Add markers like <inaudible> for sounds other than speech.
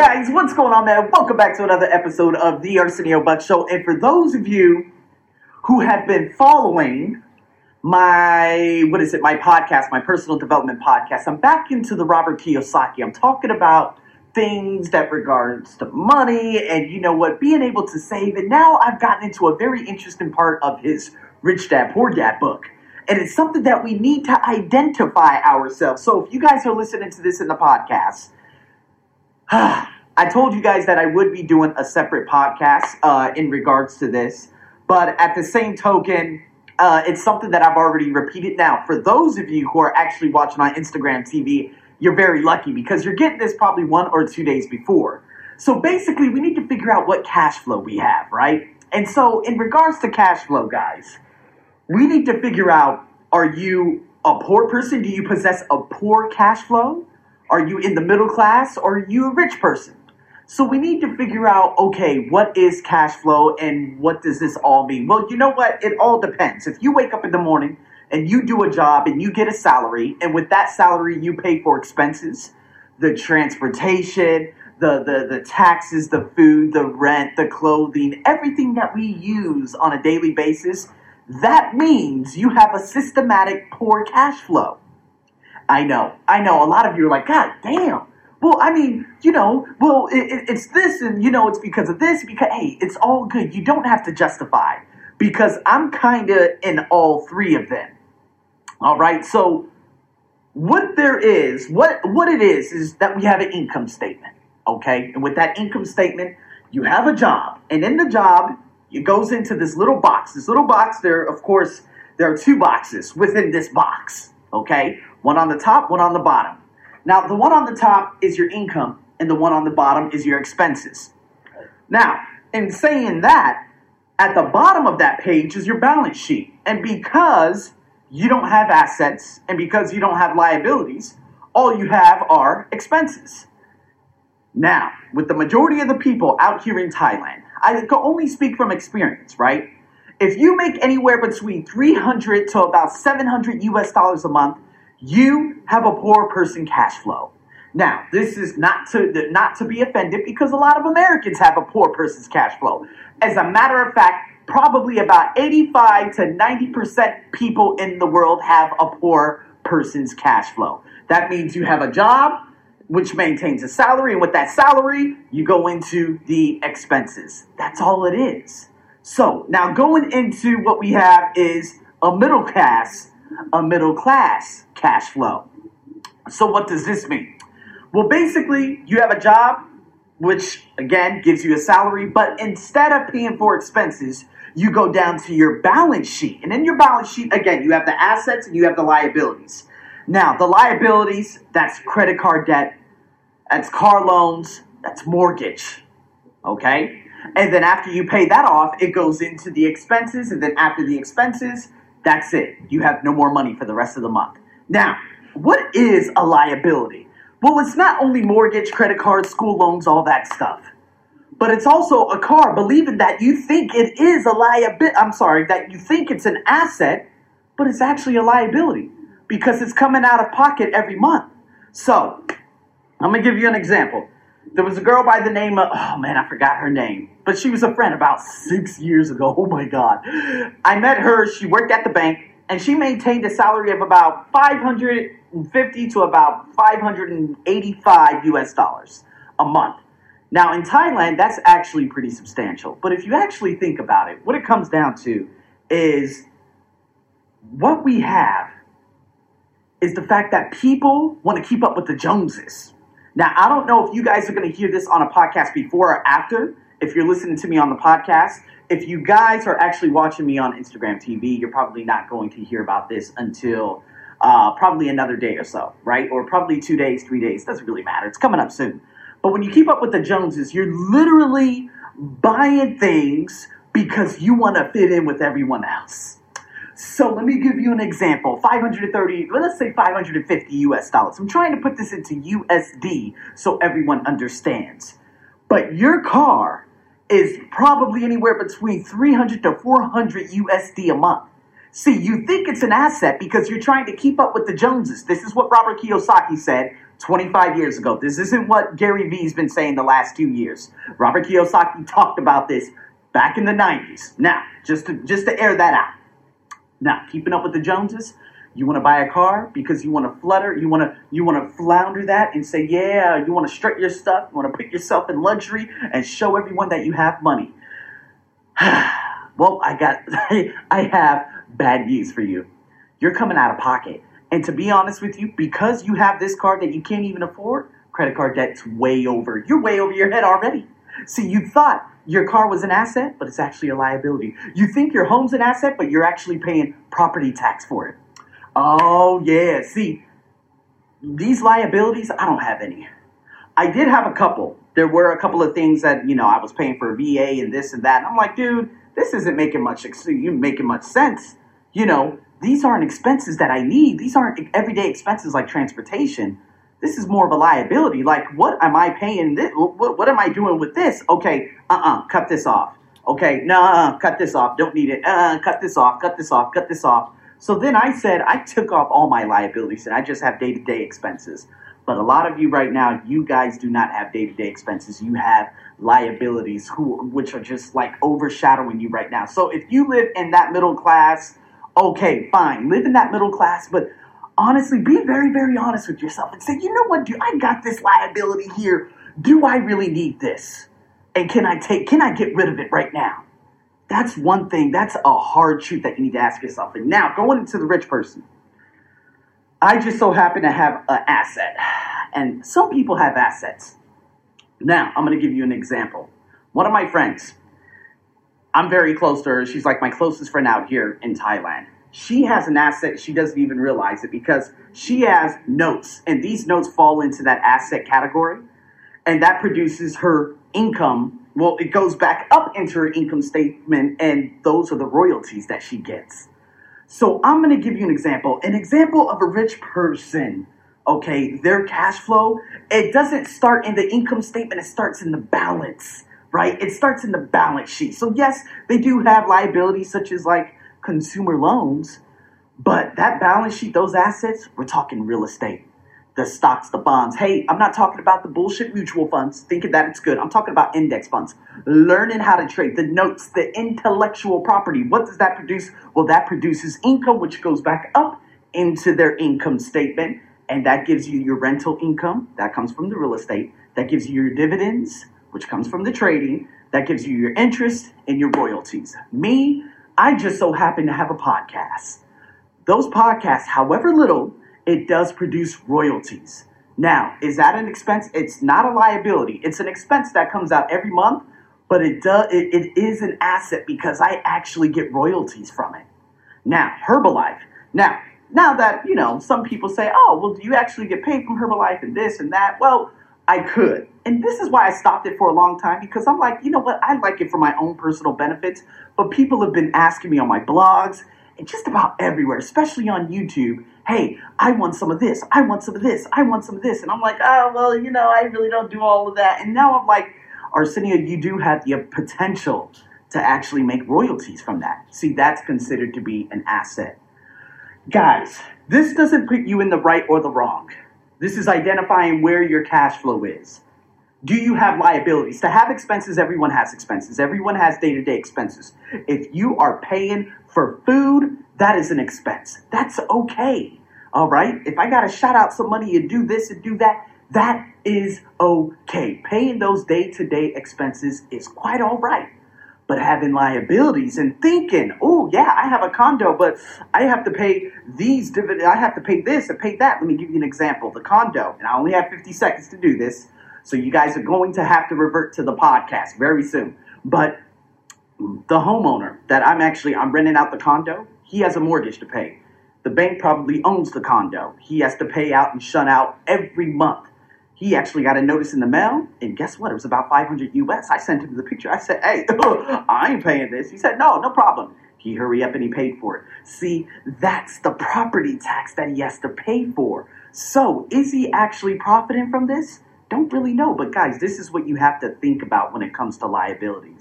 guys, what's going on, there? Welcome back to another episode of the Arsenio Buck Show. And for those of you who have been following my, what is it, my podcast, my personal development podcast, I'm back into the Robert Kiyosaki. I'm talking about things that regards to money and, you know what, being able to save. And now I've gotten into a very interesting part of his Rich Dad Poor Dad book. And it's something that we need to identify ourselves. So if you guys are listening to this in the podcast, <sighs> I told you guys that I would be doing a separate podcast uh, in regards to this, but at the same token, uh, it's something that I've already repeated. Now, for those of you who are actually watching on Instagram TV, you're very lucky because you're getting this probably one or two days before. So basically, we need to figure out what cash flow we have, right? And so, in regards to cash flow, guys, we need to figure out are you a poor person? Do you possess a poor cash flow? Are you in the middle class or are you a rich person? So we need to figure out okay, what is cash flow and what does this all mean? Well, you know what? It all depends. If you wake up in the morning and you do a job and you get a salary, and with that salary, you pay for expenses, the transportation, the, the, the taxes, the food, the rent, the clothing, everything that we use on a daily basis, that means you have a systematic poor cash flow. I know, I know. A lot of you are like, God damn. Well, I mean, you know, well, it, it, it's this, and you know, it's because of this. Because hey, it's all good. You don't have to justify because I'm kind of in all three of them. All right, so what there is, what what it is, is that we have an income statement. Okay, and with that income statement, you have a job, and in the job, it goes into this little box. This little box, there, of course, there are two boxes within this box. Okay, one on the top, one on the bottom. Now, the one on the top is your income, and the one on the bottom is your expenses. Now, in saying that, at the bottom of that page is your balance sheet. And because you don't have assets and because you don't have liabilities, all you have are expenses. Now, with the majority of the people out here in Thailand, I can only speak from experience, right? If you make anywhere between 300 to about 700 US dollars a month, you have a poor person cash flow. Now, this is not to not to be offended because a lot of Americans have a poor person's cash flow. As a matter of fact, probably about 85 to 90% people in the world have a poor person's cash flow. That means you have a job which maintains a salary and with that salary, you go into the expenses. That's all it is. So, now going into what we have is a middle class, a middle class cash flow. So, what does this mean? Well, basically, you have a job, which again gives you a salary, but instead of paying for expenses, you go down to your balance sheet. And in your balance sheet, again, you have the assets and you have the liabilities. Now, the liabilities, that's credit card debt, that's car loans, that's mortgage. Okay? And then after you pay that off, it goes into the expenses. And then after the expenses, that's it. You have no more money for the rest of the month. Now, what is a liability? Well, it's not only mortgage, credit cards, school loans, all that stuff. But it's also a car, believing that you think it is a liability. I'm sorry, that you think it's an asset, but it's actually a liability because it's coming out of pocket every month. So, I'm to give you an example. There was a girl by the name of, oh man, I forgot her name, but she was a friend about six years ago. <laughs> Oh my God. I met her, she worked at the bank, and she maintained a salary of about 550 to about 585 US dollars a month. Now, in Thailand, that's actually pretty substantial. But if you actually think about it, what it comes down to is what we have is the fact that people want to keep up with the Joneses. Now, I don't know if you guys are going to hear this on a podcast before or after, if you're listening to me on the podcast. If you guys are actually watching me on Instagram TV, you're probably not going to hear about this until uh, probably another day or so, right? Or probably two days, three days. Doesn't really matter. It's coming up soon. But when you keep up with the Joneses, you're literally buying things because you want to fit in with everyone else. So let me give you an example. 530, let's say 550 US dollars. I'm trying to put this into USD so everyone understands. But your car is probably anywhere between 300 to 400 USD a month. See, you think it's an asset because you're trying to keep up with the Joneses. This is what Robert Kiyosaki said 25 years ago. This isn't what Gary Vee's been saying the last two years. Robert Kiyosaki talked about this back in the 90s. Now, just to, just to air that out. Now, keeping up with the Joneses, you want to buy a car because you want to flutter, you want to you want to flounder that and say, "Yeah, you want to strut your stuff, you want to put yourself in luxury and show everyone that you have money." <sighs> well, I got <laughs> I have bad news for you. You're coming out of pocket. And to be honest with you, because you have this card that you can't even afford, credit card debt's way over. You're way over your head already. See, you thought your car was an asset, but it's actually a liability. You think your home's an asset, but you're actually paying property tax for it. Oh, yeah. See, these liabilities, I don't have any. I did have a couple. There were a couple of things that, you know, I was paying for VA and this and that. And I'm like, dude, this isn't making much you making much sense. You know, these aren't expenses that I need. These aren't everyday expenses like transportation. This is more of a liability. Like, what am I paying? This? What, what am I doing with this? Okay, uh uh cut this off. Okay, no, uh, cut this off. Don't need it. Uh, cut this off, cut this off, cut this off. So then I said, I took off all my liabilities and I just have day to day expenses. But a lot of you right now, you guys do not have day to day expenses. You have liabilities who, which are just like overshadowing you right now. So if you live in that middle class, okay, fine, live in that middle class, but honestly, be very, very honest with yourself and say, you know what, dude, I got this liability here. Do I really need this? And can I take, can I get rid of it right now? That's one thing, that's a hard truth that you need to ask yourself. And now, going into the rich person, I just so happen to have an asset. And some people have assets. Now, I'm going to give you an example. One of my friends, I'm very close to her. She's like my closest friend out here in Thailand. She has an asset. She doesn't even realize it because she has notes, and these notes fall into that asset category, and that produces her income. Well, it goes back up into her income statement, and those are the royalties that she gets. So I'm going to give you an example. An example of a rich person. Okay, their cash flow, it doesn't start in the income statement, it starts in the balance, right? It starts in the balance sheet. So, yes, they do have liabilities such as like consumer loans, but that balance sheet, those assets, we're talking real estate the stocks, the bonds. Hey, I'm not talking about the bullshit mutual funds, thinking that it's good. I'm talking about index funds. Learning how to trade, the notes, the intellectual property. What does that produce? Well, that produces income, which goes back up into their income statement. And that gives you your rental income. That comes from the real estate. That gives you your dividends, which comes from the trading. That gives you your interest and your royalties. Me, I just so happen to have a podcast. Those podcasts, however little, it does produce royalties. Now, is that an expense? It's not a liability. It's an expense that comes out every month, but it does it, it is an asset because I actually get royalties from it. Now, Herbalife. Now, now that, you know, some people say, "Oh, well, do you actually get paid from Herbalife and this and that?" Well, I could. And this is why I stopped it for a long time because I'm like, you know what? I like it for my own personal benefits, but people have been asking me on my blogs and just about everywhere, especially on YouTube, hey, I want some of this, I want some of this, I want some of this. And I'm like, oh, well, you know, I really don't do all of that. And now I'm like, Arsenio, you do have the potential to actually make royalties from that. See, that's considered to be an asset. Guys, this doesn't put you in the right or the wrong. This is identifying where your cash flow is. Do you have liabilities? To have expenses, everyone has expenses. Everyone has day to day expenses. If you are paying for food, that is an expense. That's okay. All right. If I got to shout out some money and do this and do that, that is okay. Paying those day to day expenses is quite all right. But having liabilities and thinking, oh, yeah, I have a condo, but I have to pay these dividends, I have to pay this and pay that. Let me give you an example. The condo, and I only have 50 seconds to do this. So you guys are going to have to revert to the podcast very soon. But the homeowner that I'm actually, I'm renting out the condo, he has a mortgage to pay. The bank probably owns the condo. He has to pay out and shut out every month. He actually got a notice in the mail, and guess what? It was about 500 US. I sent him the picture. I said, hey, <laughs> I ain't paying this. He said, no, no problem. He hurry up and he paid for it. See, that's the property tax that he has to pay for. So, is he actually profiting from this? Don't really know. But guys, this is what you have to think about when it comes to liabilities.